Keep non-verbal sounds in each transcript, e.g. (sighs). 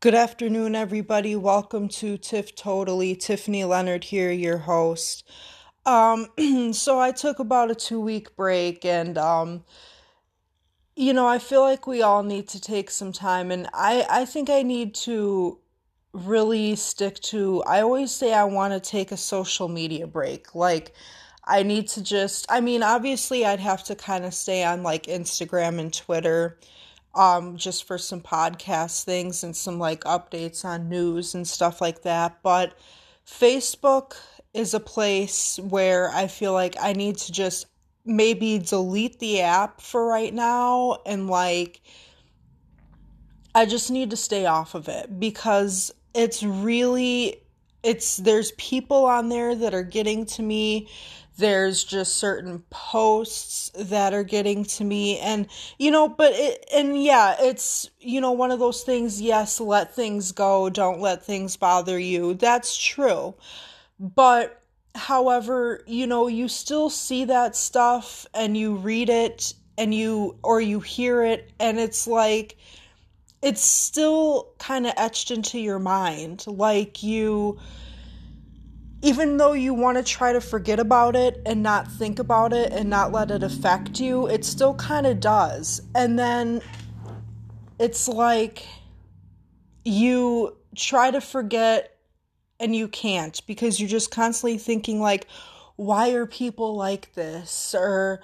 Good afternoon, everybody. Welcome to Tiff Totally. Tiffany Leonard here, your host. Um, (clears throat) so I took about a two week break, and um, you know, I feel like we all need to take some time, and I I think I need to really stick to. I always say I want to take a social media break, like. I need to just, I mean, obviously, I'd have to kind of stay on like Instagram and Twitter um, just for some podcast things and some like updates on news and stuff like that. But Facebook is a place where I feel like I need to just maybe delete the app for right now and like I just need to stay off of it because it's really it's there's people on there that are getting to me there's just certain posts that are getting to me. And you know but it and yeah it's you know one of those things yes let things go. Don't let things bother you. That's true. But however you know you still see that stuff and you read it and you or you hear it. And it's like it's still kind of etched into your mind. Like you even though you want to try to forget about it and not think about it and not let it affect you, it still kind of does. And then it's like you try to forget and you can't because you're just constantly thinking like why are people like this? Or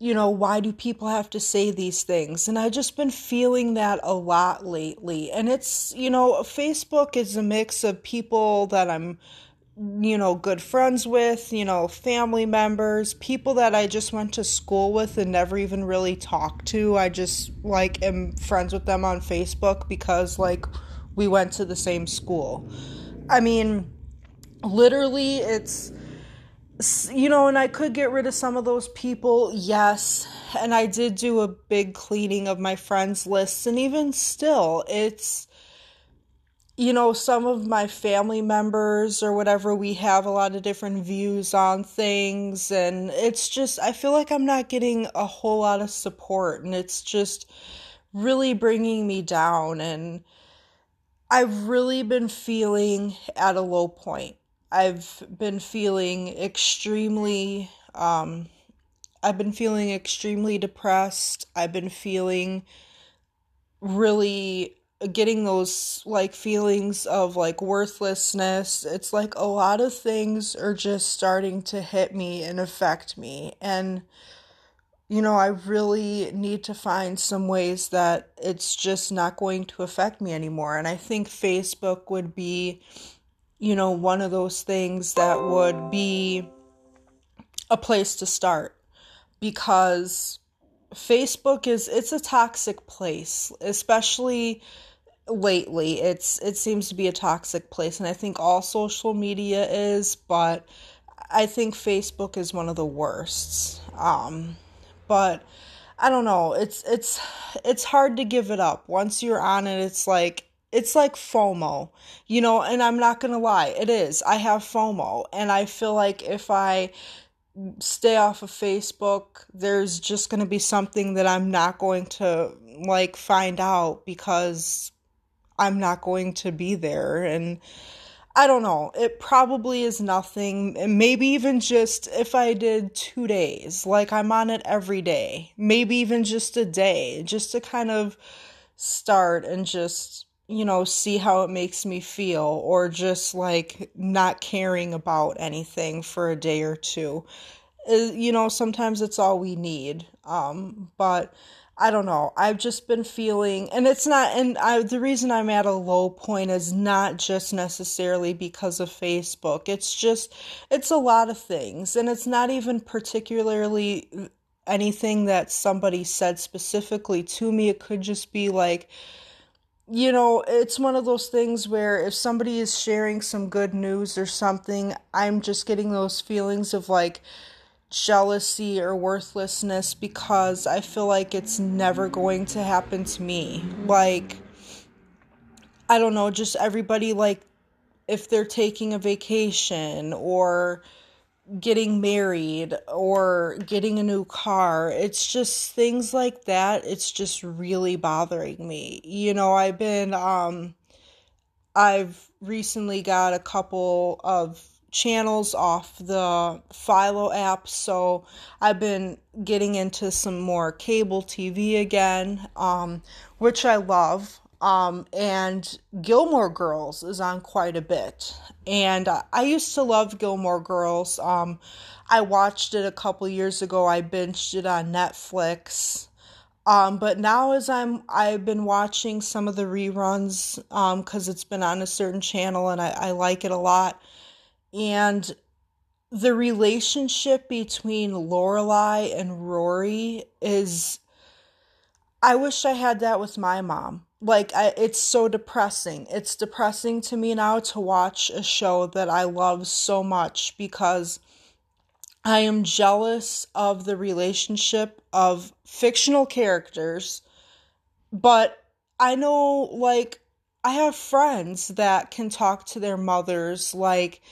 you know why do people have to say these things? And i just been feeling that a lot lately. And it's you know facebook is a mix of people that i'm you know, good friends with, you know, family members, people that I just went to school with and never even really talked to. I just like am friends with them on Facebook because like we went to the same school. I mean, literally it's you know, and I could get rid of some of those people, yes. And I did do a big cleaning of my friends lists and even still, it's you know, some of my family members or whatever, we have a lot of different views on things. And it's just, I feel like I'm not getting a whole lot of support. And it's just really bringing me down. And I've really been feeling at a low point. I've been feeling extremely, um, I've been feeling extremely depressed. I've been feeling really getting those like feelings of like worthlessness. It's like a lot of things are just starting to hit me and affect me. And, you know, I really need to find some ways that it's just not going to affect me anymore. And I think Facebook would be, you know, one of those things that would be a place to start because Facebook is it's a toxic place, especially lately. It's it seems to be a toxic place and I think all social media is, but I think Facebook is one of the worst. Um but I don't know. It's it's it's hard to give it up. Once you're on it, it's like it's like FOMO, you know, and I'm not to lie, it is. I have FOMO and I feel like if I stay off of Facebook, there's just going to be something that I'm not going to like find out because I'm not going to be there and I don't know. It probably is nothing. Maybe even just if I did 2 days, like I'm on it every day. Maybe even just a day, just to kind of start and just you know, see how it makes me feel, or just like not caring about anything for a day or two. Uh, you know, sometimes it's all we need. Um, but I don't know. I've just been feeling, and it's not, and I, the reason I'm at a low point is not just necessarily because of Facebook. It's just, it's a lot of things, and it's not even particularly anything that somebody said specifically to me. It could just be like, you know, it's one of those things where if somebody is sharing some good news or something, I'm just getting those feelings of like jealousy or worthlessness because I feel like it's never going to happen to me. Like, I don't know, just everybody, like, if they're taking a vacation or getting married or getting a new car. It's just things like that. It's just really bothering me. You know, I've been um I've recently got a couple of channels off the Philo app, so I've been getting into some more cable TV again, um, which I love. Um, and Gilmore Girls is on quite a bit. And uh, I used to love Gilmore Girls. Um, I watched it a couple years ago. I binged it on Netflix. Um, but now as I'm I've been watching some of the reruns um because it's been on a certain channel and I, I like it a lot. And the relationship between Lorelai and Rory is I wish I had that with my mom. Like I, it's so depressing. It's depressing to me now to watch a show that I love so much because I am jealous of the relationship of fictional characters, but I know, like, I have friends that can talk to their mothers like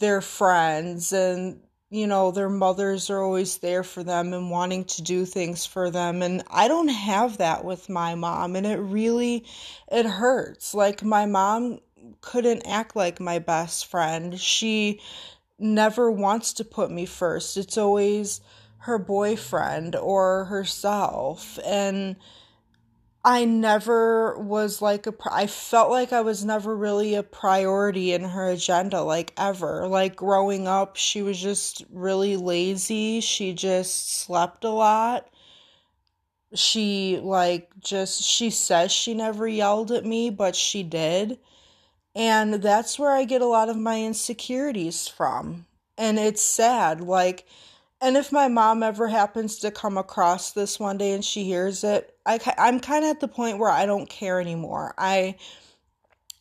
their friends, and, you know, their mothers are always there for them and wanting to do things for them. And I don't have that with my mom, and it really, it hurts. Like, my mom couldn't act like my best friend. She never wants to put me first. It's always her boyfriend or herself. And I never was like a, I felt like I was never really a priority in her agenda, like ever. Like growing up, she was just really lazy. She just slept a lot. She, like, just, she says she never yelled at me, but she did and that's where I get a lot of my insecurities from. And it's sad. Like, and if my mom ever happens to come across this one day and she hears it, I, I'm kind of at the point where I don't care anymore. I,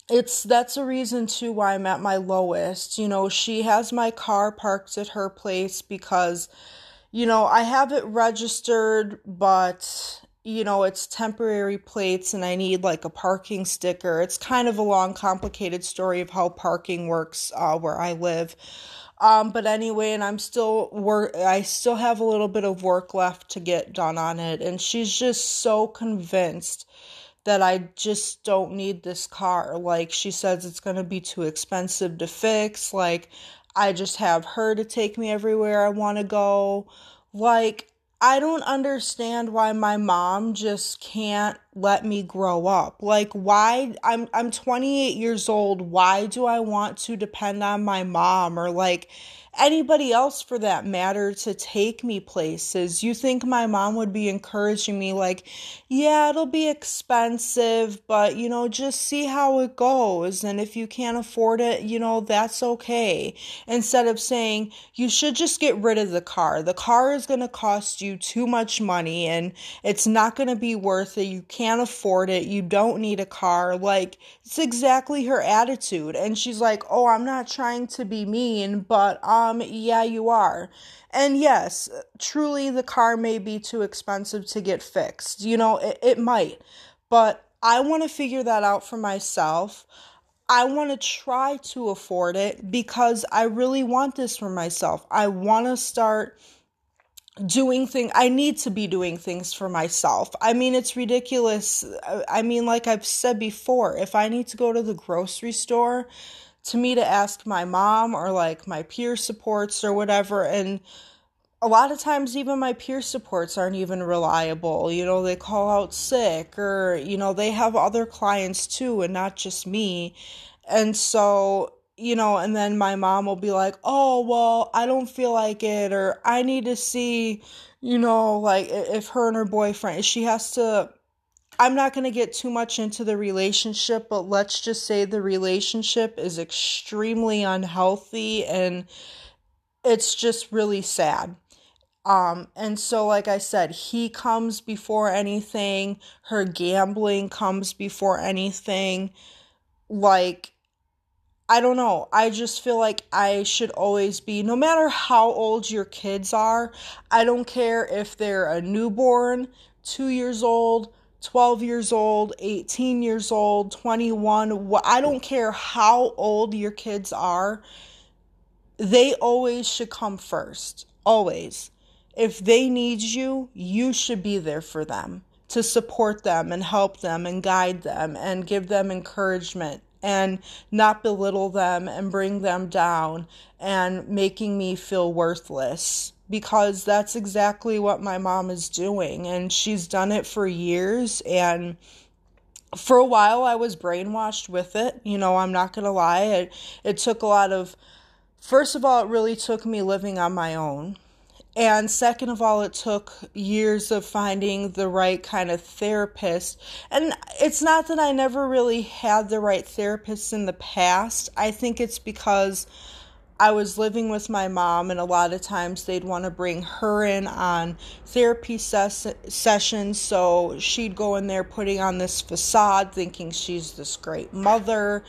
it's that's a reason too why I'm at my lowest. You know, she has my car parked at her place because, you know, I have it registered, but you know, it's temporary plates and I need like a parking sticker. It's kind of a long, complicated story of how parking works uh, where I live. Um, but anyway, and I'm still work. I still have a little bit of work left to get done on it, and she's just so convinced that I just don't need this car. Like she says, it's gonna be too expensive to fix. Like I just have her to take me everywhere I want to go. Like I don't understand why my mom just can't let me grow up. Like why I'm I'm 28 years old, why do I want to depend on my mom or like anybody else for that matter to take me places. You think my mom would be encouraging me, like, yeah, it'll be expensive, but you know, just see how it goes. And if you can't afford it, you know, that's okay. Instead of saying, you should just get rid of the car. The car is going to cost you too much money and it's not going to be worth it. You can't afford it. You don't need a car. Like, it's exactly her attitude. And she's like, oh, I'm not trying to be mean, but, um, um, yeah, you are. And yes, truly the car may be too expensive to get fixed. You know, it, it might. But I want to figure that out for myself. I want to try to afford it because I really want this for myself. I want to start doing things I need to be doing things for myself. I mean it's ridiculous. I mean like I've said before, if I need to go to the grocery store to me to ask my mom or like my peer supports or whatever and a lot of times even my peer supports aren't even reliable. You know they call out sick or you know they have other clients too and not just me. And so you know and then my mom will be like oh well i don't feel like it or i need to see you know like if her and her boyfriend she has to I'm not going to get too much into the relationship, but let's just say the relationship is extremely unhealthy and it's just really sad. Um, and so, like I said, he comes before anything, her gambling comes before anything. Like, I don't know. I just feel like I should always be, no matter how old your kids are, I don't care if they're a newborn, two years old, 12 years old, 18 years old, 21, I don't care how old your kids are, they always should come first. Always. If they need you, you should be there for them to support them and help them and guide them and give them encouragement and not belittle them and bring them down and making me feel worthless because that's exactly what my mom is doing and she's done it for years and for a while I was brainwashed with it. You know, I'm not going to lie. It it took a lot of first of all, it really took me living on my own. And second of all, it took years of finding the right kind of therapist. And it's not that I never really had the right therapist in the past. I think it's because I was living with my mom, and a lot of times they'd want to bring her in on therapy ses- sessions. So she'd go in there putting on this facade, thinking she's this great mother.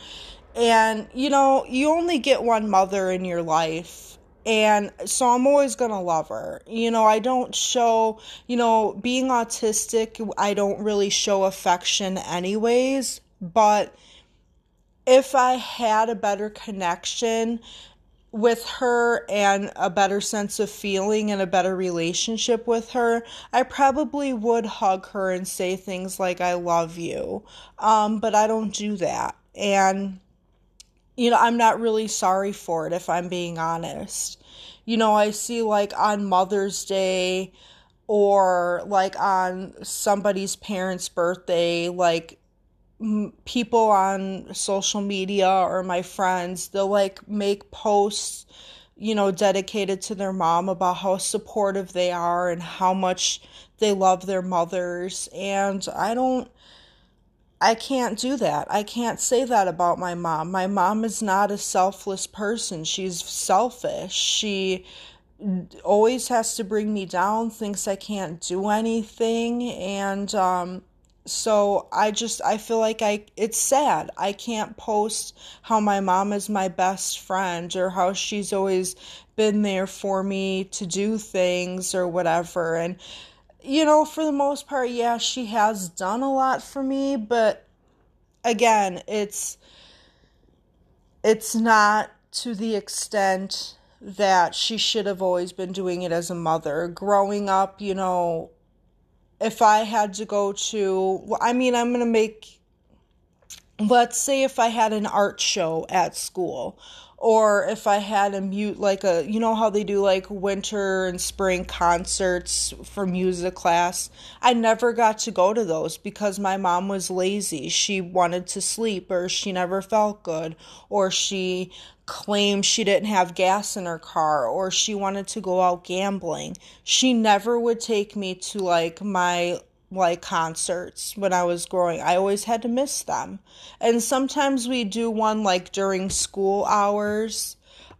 And, you know, you only get one mother in your life. And so I'm always going to love her. You know, I don't show, you know, being autistic, I don't really show affection anyways. But if I had a better connection, with her and a better sense of feeling and a better relationship with her, I probably would hug her and say things like, I love you. Um, but I don't do that. And, you know, I'm not really sorry for it if I'm being honest. You know, I see like on Mother's Day or like on somebody's parents' birthday, like people on social media or my friends they'll like make posts you know dedicated to their mom about how supportive they are and how much they love their mothers. And i don't i can't do that. I can't say that about my mom. My mom is not a selfless person. She's selfish. She always has to bring me down thinks i can't do anything. And um so i just i feel like i it's sad. I can't post how my mom is my best friend or how she's always been there for me to do things or whatever. And you know for the most part yeah she has done a lot for me but again it's it's not to the extent that she should have always been doing it as a mother. Growing up you know if I had to go to, I mean, I'm going to make, let's say if I had an art show at school, or if I had a mute, like a, you know how they do like winter and spring concerts for music class. I never got to go to those because my mom was lazy. She wanted to sleep, or she never felt good, or she claimed she didn't have gas in her car or she wanted to go out gambling. She never would take me to like my like concerts when I was growing. I always had to miss them. And sometimes we do one like during school hours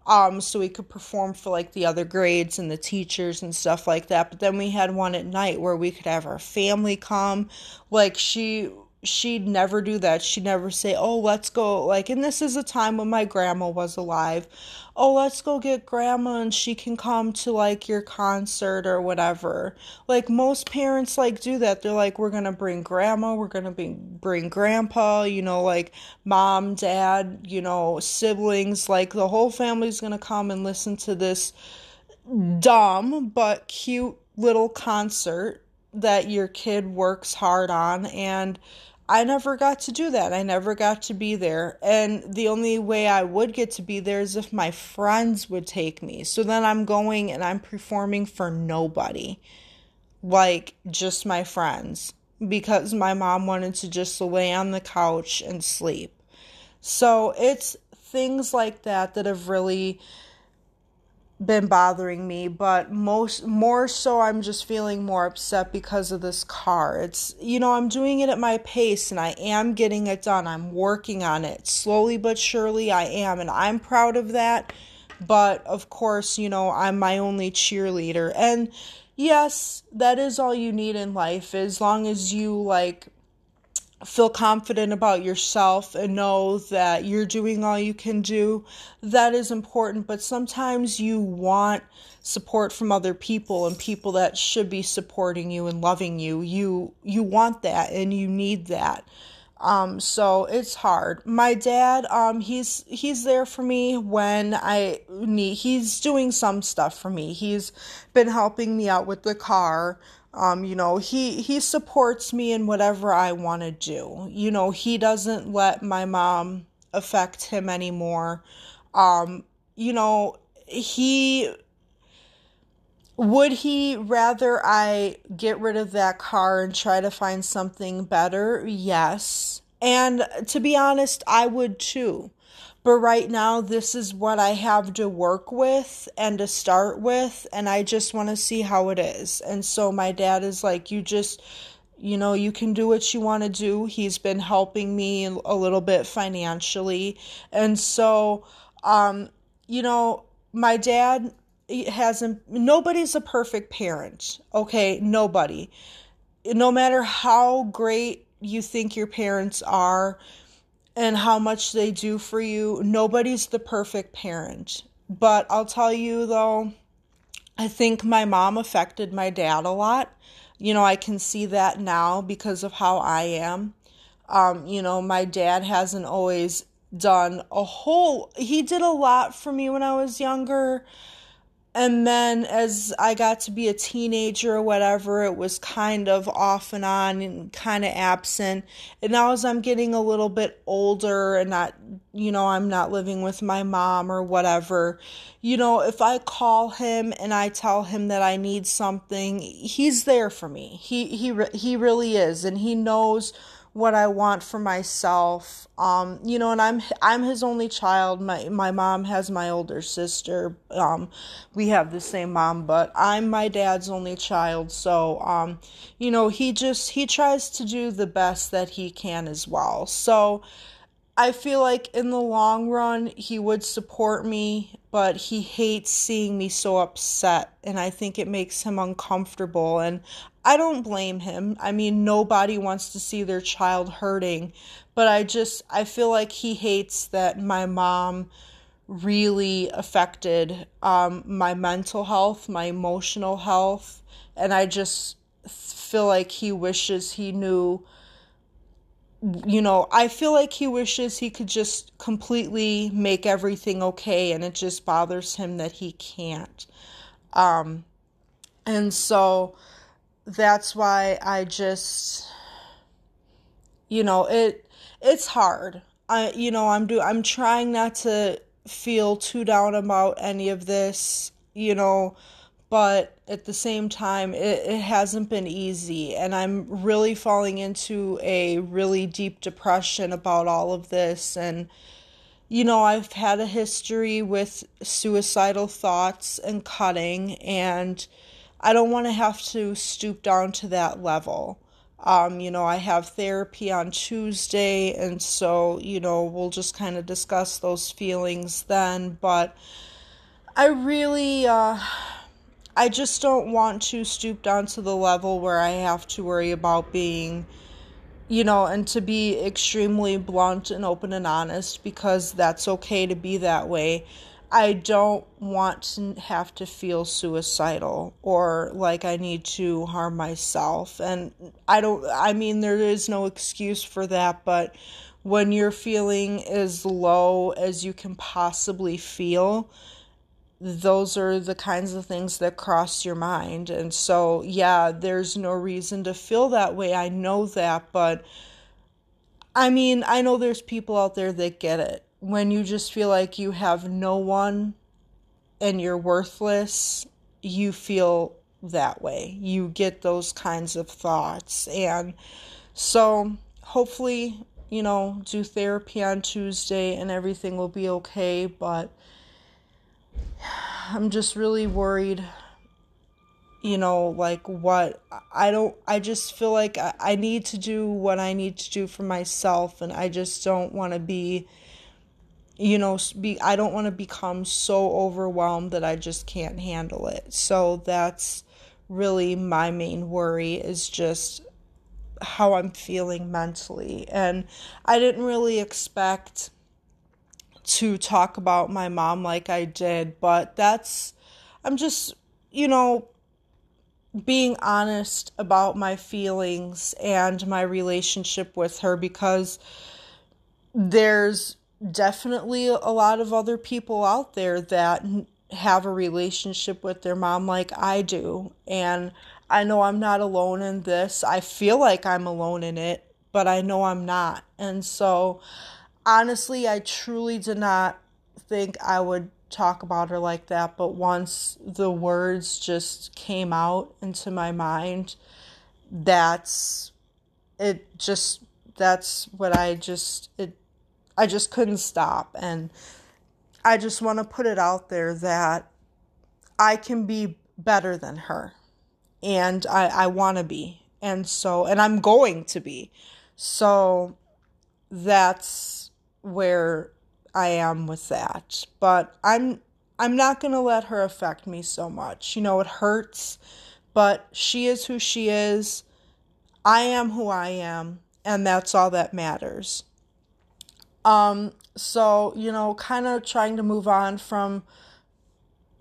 um so we could perform for like the other grades and the teachers and stuff like that. But then we had one at night where we could have our family come. Like she she'd never do that. She'd never say, "Oh, let's go." Like, and this is a time when my grandma was alive. Oh, let's go get grandma and she can come to like your concert or whatever. Like most parents like do that. They're like, "We're to bring grandma, we're to bring bring grandpa, you know, like mom, dad, you know, siblings, like the whole family's to come and listen to this dumb but cute little concert that your kid works hard on and I never got to do that. I never got to be there. And the only way I would get to be there is if my friends would take me. So then I'm going and I'm performing for nobody. Like just my friends. Because my mom wanted to just lay on the couch and sleep. So it's things like that that have really been bothering me, but most more so I'm just feeling more upset because of this car. It's you know, I'm doing it at my pace and I am getting it done. I'm working on it. Slowly but surely I am and I'm proud of that. But of course, you know, I'm my only cheerleader. And yes, that is all you need in life as long as you like feel confident about yourself and know that you're doing all you can do that is important. But sometimes you want support from other people and people that should be supporting you and loving you. You you want that and you need that. Um so it's hard. My dad um he's he's there for me when i need he's doing some stuff for me. He's been helping me out with the car um, you know, he he supports me in whatever I want to do. You know, he doesn't let my mom affect him anymore. Um, you know, he would he rather I get rid of that car and try to find something better? Yes. And to be honest, I would too. But right now, this is what I have to work with and to start with, and I just want to see how it is. And so my dad is like, You just, you know, you can do what you want to do. He's been helping me a little bit financially. And so, um, you know, my dad hasn't, nobody's a perfect parent, okay? Nobody. No matter how great you think your parents are, and how much they do for you. Nobody's the perfect parent. But I'll tell you though, I think my mom affected my dad a lot. You know, I can see that now because of how I am. Um, you know, my dad hasn't always done a whole, he did a lot for me when I was younger and then as I got to be a teenager or whatever, it was kind of off and on and kind of absent. And now as I'm getting a little bit older and not, you know, I'm not living with my mom or whatever, you know, if I call him and I tell him that I need something, he's there for me. He he he really is and he knows what I want for myself. Um, you know, and I'm I'm his only child. My my mom has my older sister. Um, we have the same mom, but I'm my dad's only child. So, um, you know, he just he tries to do the best that he can as well. So, I feel like in the long run he would support me, but he hates seeing me so upset and I think it makes him uncomfortable and I don't blame him. I mean, nobody wants to see their child hurting, but I just I feel like he hates that my mom really affected um, my mental health, my emotional health, and I just feel like he wishes he knew you know, I feel like he wishes he could just completely make everything okay, and it just bothers him that he can't. Um, and so that's why I just, you know, it it's hard. I, you know, I'm do I'm trying not to feel too down about any of this. You know, but at the same time it, it hasn't been easy and i'm really falling into a really deep depression about all of this and you know i've had a history with suicidal thoughts and cutting and i don't want to have to stoop down to that level um, you know, I have therapy on Tuesday, and so, you know, we'll just kind of discuss those feelings then. But I really, uh, I just don't want to stoop down to the level where I have to worry about being, you know, and to be extremely blunt and open and honest because that's okay to be that way. I don't want to have to feel suicidal or like I need to harm myself. And I don't, I mean, there is no excuse for that, but when you're feeling as low as you can possibly feel, those are the kinds of things that cross your mind. And so, yeah, there's no reason to feel that way. I know that, but I mean, I know there's people out there that get it. When you just feel like you have no one and you're worthless, you feel that way. You get those kinds of thoughts. And so, hopefully, you know, do therapy on Tuesday and everything will be okay. But I'm just really worried you know like what i don't i just feel like I, I need to do what i need to do for myself and i just don't want to be you know be i don't want to become so overwhelmed that i just can't handle it. So that's really my main worry is just how i'm feeling mentally. And i didn't really expect to talk about my mom like I did, but that's, I'm just, you know, being honest about my feelings and my relationship with her because there's definitely a lot of other people out there that have a relationship with their mom like I do. And I know I'm not alone in this. I feel like I'm alone in it, but I know I'm not. And so honestly, I truly did not think I would talk about her like that, but once the words just came out into my mind, that's it just that's what I just it I just couldn't stop. And I just want to put it out there that I can be better than her. And I I want to be. And so and I'm going to be. So that's where I am with that. But I'm I'm not going to let her affect me so much. You know it hurts but she is who she is. I am who I am and that's all that matters. Um, so, you know, kind of trying to move on from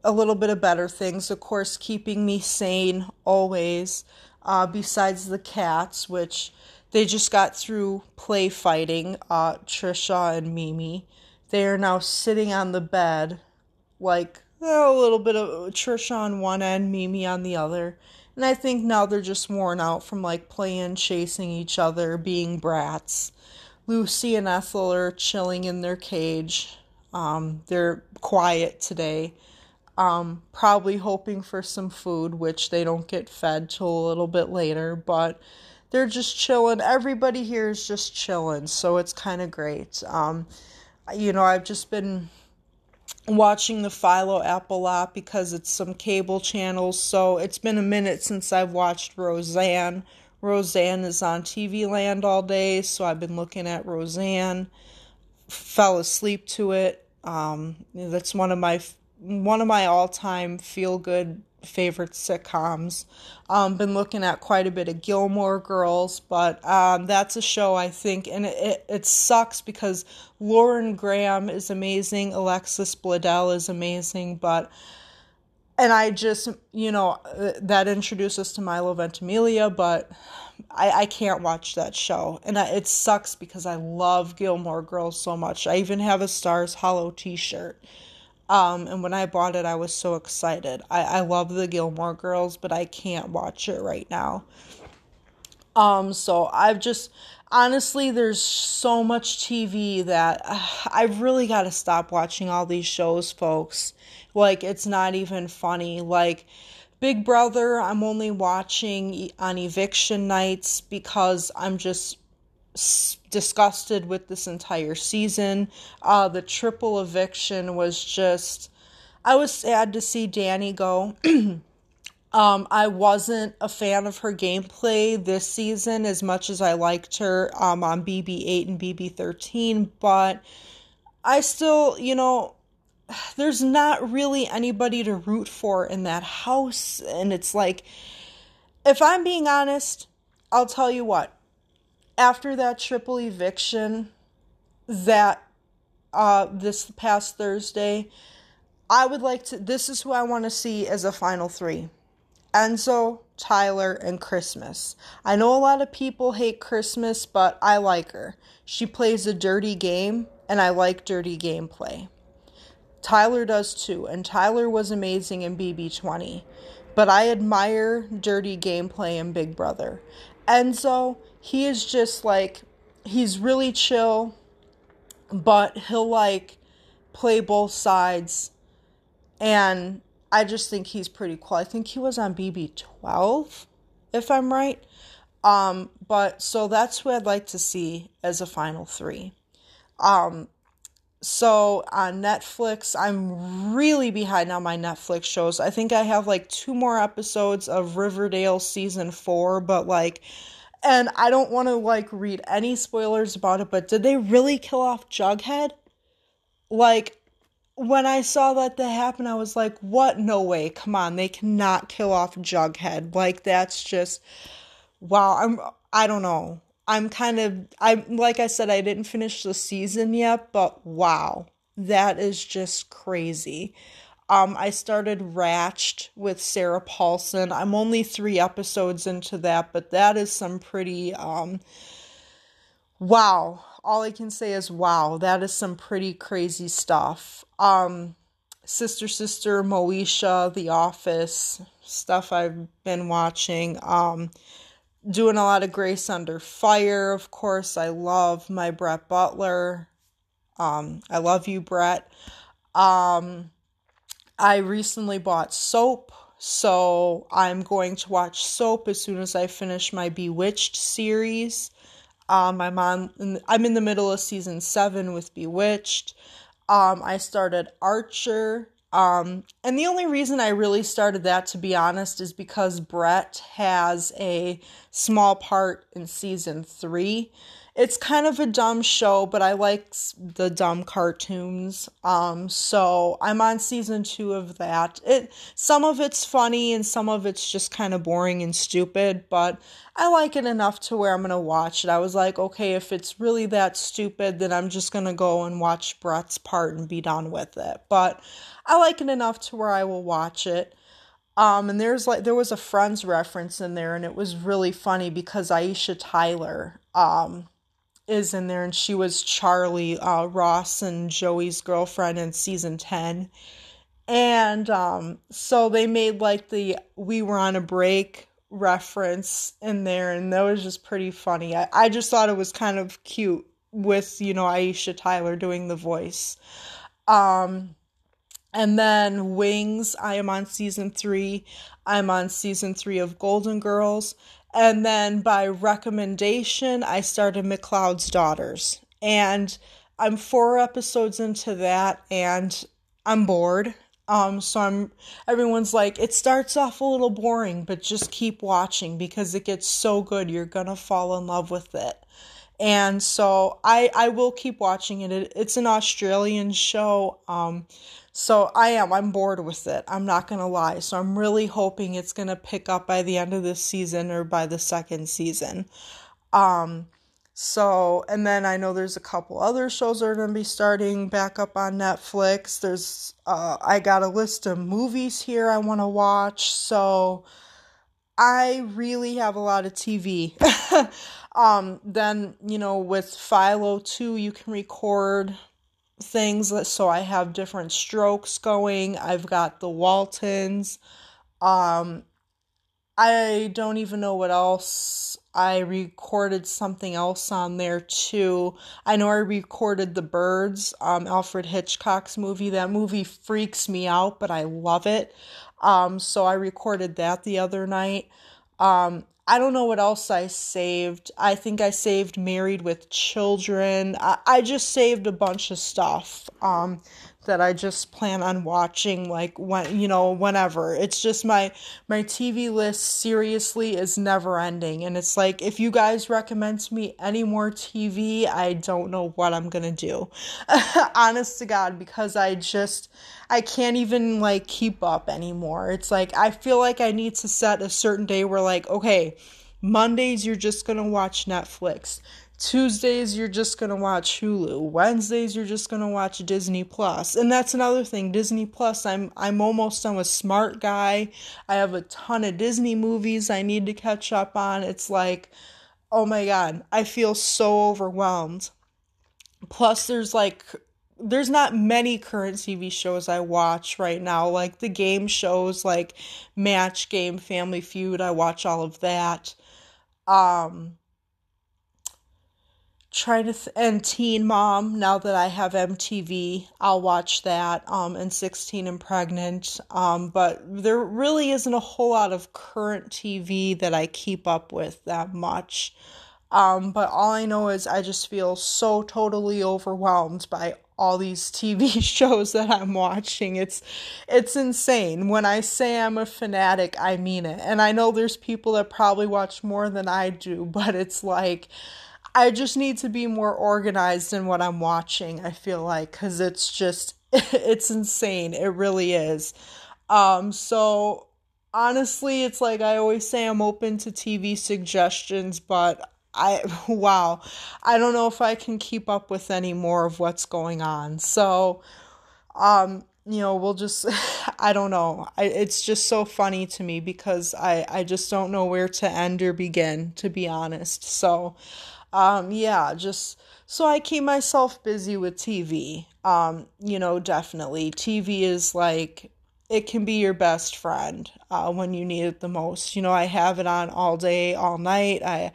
a little bit of better things, of course, keeping me sane always, uh, besides the cats, which they just got through play fighting, uh, Trisha and Mimi. They are now sitting on the bed, like a little bit of Trisha on one end, Mimi on the other and I think now they're just worn out from like playing, chasing each other, being brats. Lucy and Ethel are chilling in their cage. Um, they're quiet today. Um, probably hoping for some food, which they don't get fed till a little bit later, but they're just chilling. Everybody here is just chilling, so it's kind of great. Um, you know, I've just been watching the Philo app a lot because it's some cable channels. So it's been a minute since I've watched Roseanne. Roseanne is on TV land all day, so I've been looking at Roseanne. Fell asleep to it. Um, that's one of my one of my all time feel good favorite sitcoms. Um, been looking at quite a bit of Gilmore Girls, but um, that's a show I think, and it, it, it sucks because Lauren Graham is amazing, Alexis Bledel is amazing, but and I just you know uh, that introduces to Milo Ventimiglia, but I, I can't watch that show, and I, it sucks because I love Gilmore Girls so much. I even have a Stars Hollow T-shirt. Um, and when I bought it, I was so excited. I, I love the Gilmore Girls, but I can't watch it right now. Um, so I've just honestly, there's so much TV that uh, (sighs) I've really got to stop watching all these shows, folks. Like, it's not even funny. Like, Big Brother, I'm only watching on eviction nights because I'm just disgusted with this entire season. Uh, the triple eviction was just. I was sad to see Dani go. (clears throat) um, I wasn't a fan of her gameplay this season as much as I liked her um, on BB8 and BB13, but I still, you know, (sighs) there's not really anybody to root for in that house. And it's like, if I'm being honest, I'll tell you what, after that triple eviction that uh this past Thursday, I would like to this is who I want to see as a final 3. Enzo, Tyler, and Christmas. I know a lot of people hate Christmas, but I like her. She plays a dirty game, and I like dirty gameplay. Tyler does too, and Tyler was amazing in BB20. But I admire dirty gameplay in Big Brother. Enzo, he is just like he's really chill, but he'll like play both sides and I just think he's pretty cool. I think he was on BB12 if I'm right. Um but so that's who I'd like to see as a final 3. Um so on Netflix, I'm really behind on my Netflix shows. I think I have like two more episodes of Riverdale season 4, but like and I don't want to like read any spoilers about it, but did they really kill off Jughead? Like when I saw that that happen, I was like, "What? No way! Come on, they cannot kill off Jughead. Like that's just wow. I'm I don't know. I'm kind of I like I said I didn't finish the season yet, but wow. That is just crazy. Um, I started Ratched with Sarah Paulson. I'm only three episodes into that, but that is some pretty um, wow. All I can say is wow. That is some pretty crazy stuff. Um, Sister Sister Moesha, The Office stuff I've been watching. Um, doing a lot of Grace Under Fire, of course. I love my Brett Butler. Um, I love you, Brett. Um, I recently bought soap, so I'm going to watch soap as soon as I finish my Bewitched series. Um, I'm. I'm in the middle of season seven with Bewitched. Um, I started Archer. Um, and the only reason I really started that, to be honest, is because Brett has a small part in season three it's kind of a dumb show, but I like the dumb cartoons. Um, so I'm on season two of that. It some of it's funny and some of it's just kind of boring and stupid, but I like it enough to where I'm gonna watch it. I was like, okay, if it's really that stupid, then I'm just gonna go and watch Brett's part and be done with it. But I like it enough to where I will watch it. Um, and there's like there was a Friends reference in there, and it was really funny because Aisha Tyler, um, is in there, and she was Charlie uh, Ross and Joey's girlfriend in season 10. And um, so they made like the we were on a break reference in there, and that was just pretty funny. I, I just thought it was kind of cute with, you know, Aisha Tyler doing the voice. Um, and then Wings, I am on season three. I'm on season three of Golden Girls. And then by recommendation, I started McLeod's Daughters. And I'm four episodes into that and I'm bored. Um, so I'm everyone's like, it starts off a little boring, but just keep watching because it gets so good. You're gonna fall in love with it. And so I I will keep watching it. it it's an Australian show. Um, so I am. I'm bored with it. I'm not going to lie. So I'm really hoping it's going to pick up by the end of this season or by the second season. Um so and then I know there's a couple other shows that are going to be starting back up on Netflix. There's uh I got a list of movies here I want to watch. So I really have a lot of TV. (laughs) um then, you know, with Philo 2 you can record things so I have different strokes going. I've got the Waltons. Um I don't even know what else. I recorded something else on there too. I know I recorded The Birds, um Alfred Hitchcock's movie. That movie freaks me out, but I love it. Um so I recorded that the other night. Um I don't know what else I saved. I think I saved Married with Children. I, I just saved a bunch of stuff. Um, that I just plan on watching like when you know whenever. It's just my my TV list seriously is never ending and it's like if you guys recommend to me any more TV, I don't know what I'm going to do. (laughs) Honest to god because I just I can't even like keep up anymore. It's like I feel like I need to set a certain day where like okay, Mondays you're just going to watch Netflix. Tuesdays you're just going to watch Hulu. Wednesdays you're just going to watch Disney Plus. And that's another thing, Disney Plus. I'm I'm almost I'm a smart guy. I have a ton of Disney movies I need to catch up on. It's like oh my god, I feel so overwhelmed. Plus there's like there's not many current TV shows I watch right now. Like the game shows like Match Game, Family Feud, I watch all of that. Um try to th- and teen mom now that i have mtv i'll watch that um and 16 and pregnant um but there really isn't a whole lot of current tv that i keep up with that much. Um but all i know is i just feel so totally overwhelmed by all these (laughs) tv shows that i'm watching. It's it's insane. When i say i'm a fanatic i mean it. And i know there's people that probably watch more than i do (laughs) but it's like I just need to be more organized in what I'm watching, I feel like, because it's just, (laughs) it's insane. It really is. Um, so honestly, it's like I always say I'm open to TV suggestions, but I, (laughs) wow, I don't know if I can keep up with any more of what's going on. So, um, you know, we'll just, (laughs) I don't know. I, it's just so funny to me because I, I just don't know where to end or begin, to be honest. So, um, yeah, just so I keep myself busy with TV. Um, you know, definitely. TV is like it can be your best friend uh, when you need it the most. You know, I have it on all day, all night. I,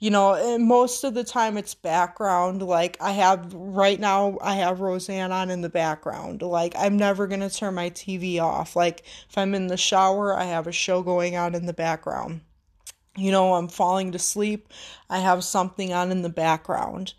you know, most of the time it's background. Like I have right now, I have Roseanne on in the background. Like I'm never gonna turn my TV off. Like if I'm in the shower, I have a show going on in the background. You know, I'm falling to sleep, I have something on in the background.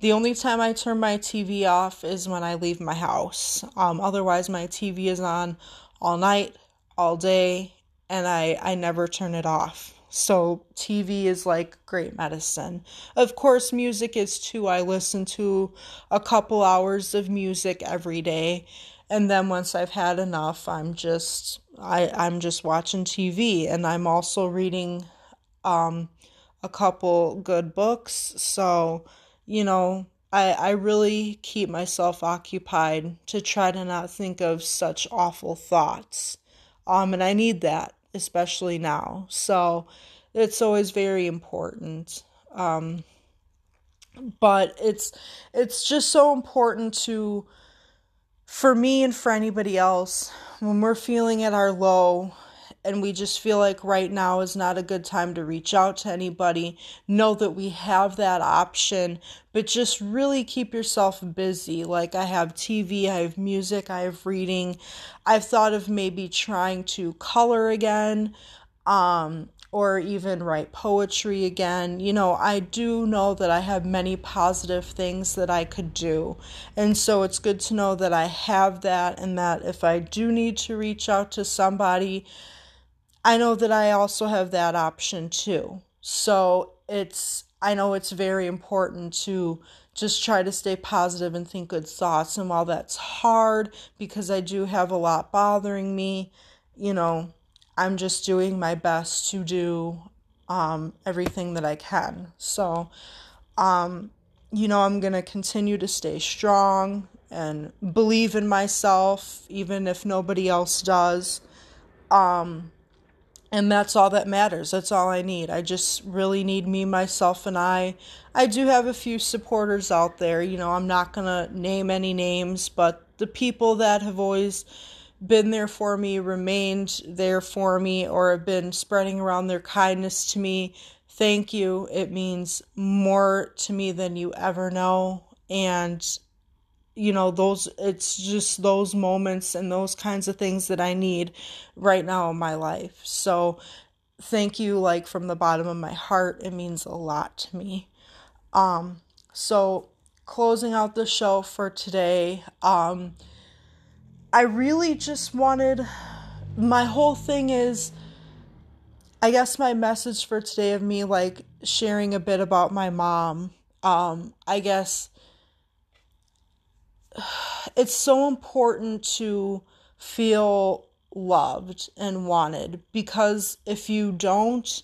The only time I turn my TV off is when I leave my house. Um, otherwise, my TV is on all night, all day, and I, I never turn it off. So, TV is like great medicine. Of course, music is too. I listen to a couple hours of music every day. And then once I've had enough, I'm just I, I'm just watching TV and I'm also reading um, a couple good books. So, you know, I, I really keep myself occupied to try to not think of such awful thoughts. Um, and I need that, especially now. So it's always very important. Um, but it's it's just so important to for me and for anybody else when we're feeling at our low and we just feel like right now is not a good time to reach out to anybody, know that we have that option, but just really keep yourself busy. Like I have TV, I have music, I have reading. I've thought of maybe trying to color again. Um, or even write poetry again. You know, I do know that I have many positive things that I could do. And so it's good to know that I have that and that if I do need to reach out to somebody, I know that I also have that option too. So it's, I know it's very important to just try to stay positive and think good thoughts. And while that's hard because I do have a lot bothering me, you know, I'm just doing my best to do um, everything that I can. So, um, you know, I'm going to continue to stay strong and believe in myself, even if nobody else does. Um, and that's all that matters. That's all i need. I just really need me myself and i. I do have a few supporters out there. You know i'm not going to name any names but the people that have always been there for me remained there for me or have been spreading around their kindness to me thank you. It means more to me than you ever know. And you know those it's just those moments and those kinds of things that I need right now in my life. So thank you like from the bottom of my heart. It means a lot to me. Um so closing out the show for today, um I really just wanted my whole thing is I guess my message for today of me like sharing a bit about my mom. Um I guess it's so important to feel loved and wanted because if you don't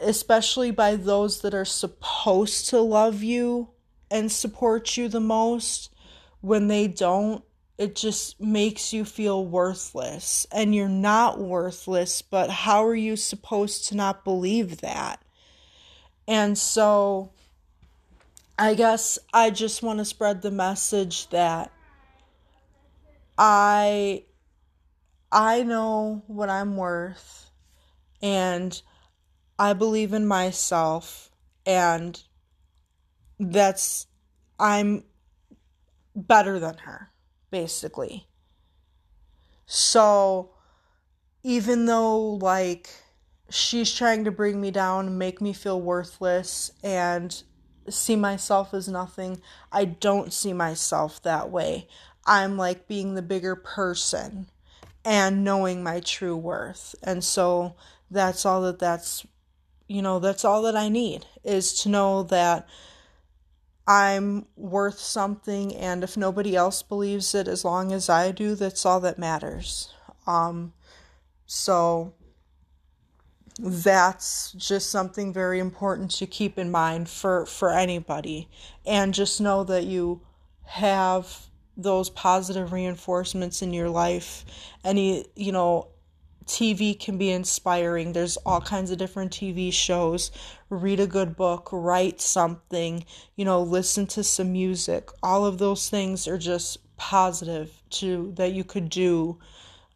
especially by those that are supposed to love you and support you the most when they don't it just makes you feel worthless. And you're not worthless but how are you supposed to not believe that? And so I guess I just want to spread the message that I I know what I'm worth and I believe in myself and that's I'm better than her basically. So even though like she's trying to bring me down make me feel worthless and see myself as nothing. I don't see myself that way. I'm like being the bigger person and knowing my true worth. And so that's all that that's you know, that's all that I need is to know that I'm worth something and if nobody else believes it as long as I do, that's all that matters. Um so that's just something very important to keep in mind for for anybody. And just know that you have those positive reinforcements in your life. Any you know TV can be inspiring. There's all kinds of different TV shows. Read a good book. Write something. You know listen to some music. All of those things are just positive to that you could do.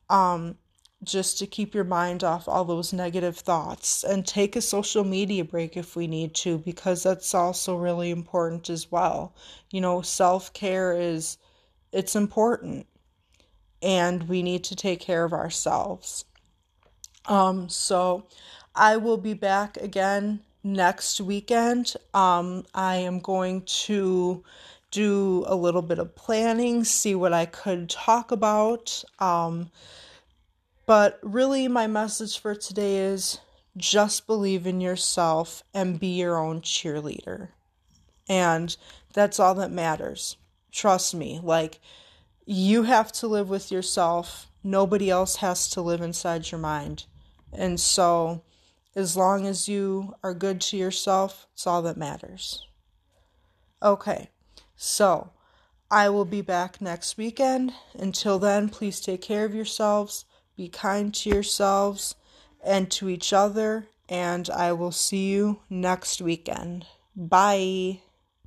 Um, just to keep your mind off all those negative thoughts and take a social media break if we need to, because that's also really important as well. You know, self care is it's important and we need to take care of ourselves. Um, so I will be back again next weekend. Um, I am going to do a little bit of planning, see what I could talk about. Um, but really, my message for today is just believe in yourself and be your own cheerleader. And that's all that matters. Trust me. Like, you have to live with yourself. Nobody else has to live inside your mind. And so, as long as you are good to yourself, it's all that matters. Okay, so I will be back next weekend. Until then, please take care of yourselves, be kind to yourselves and to each other, and I will see you next weekend. Bye.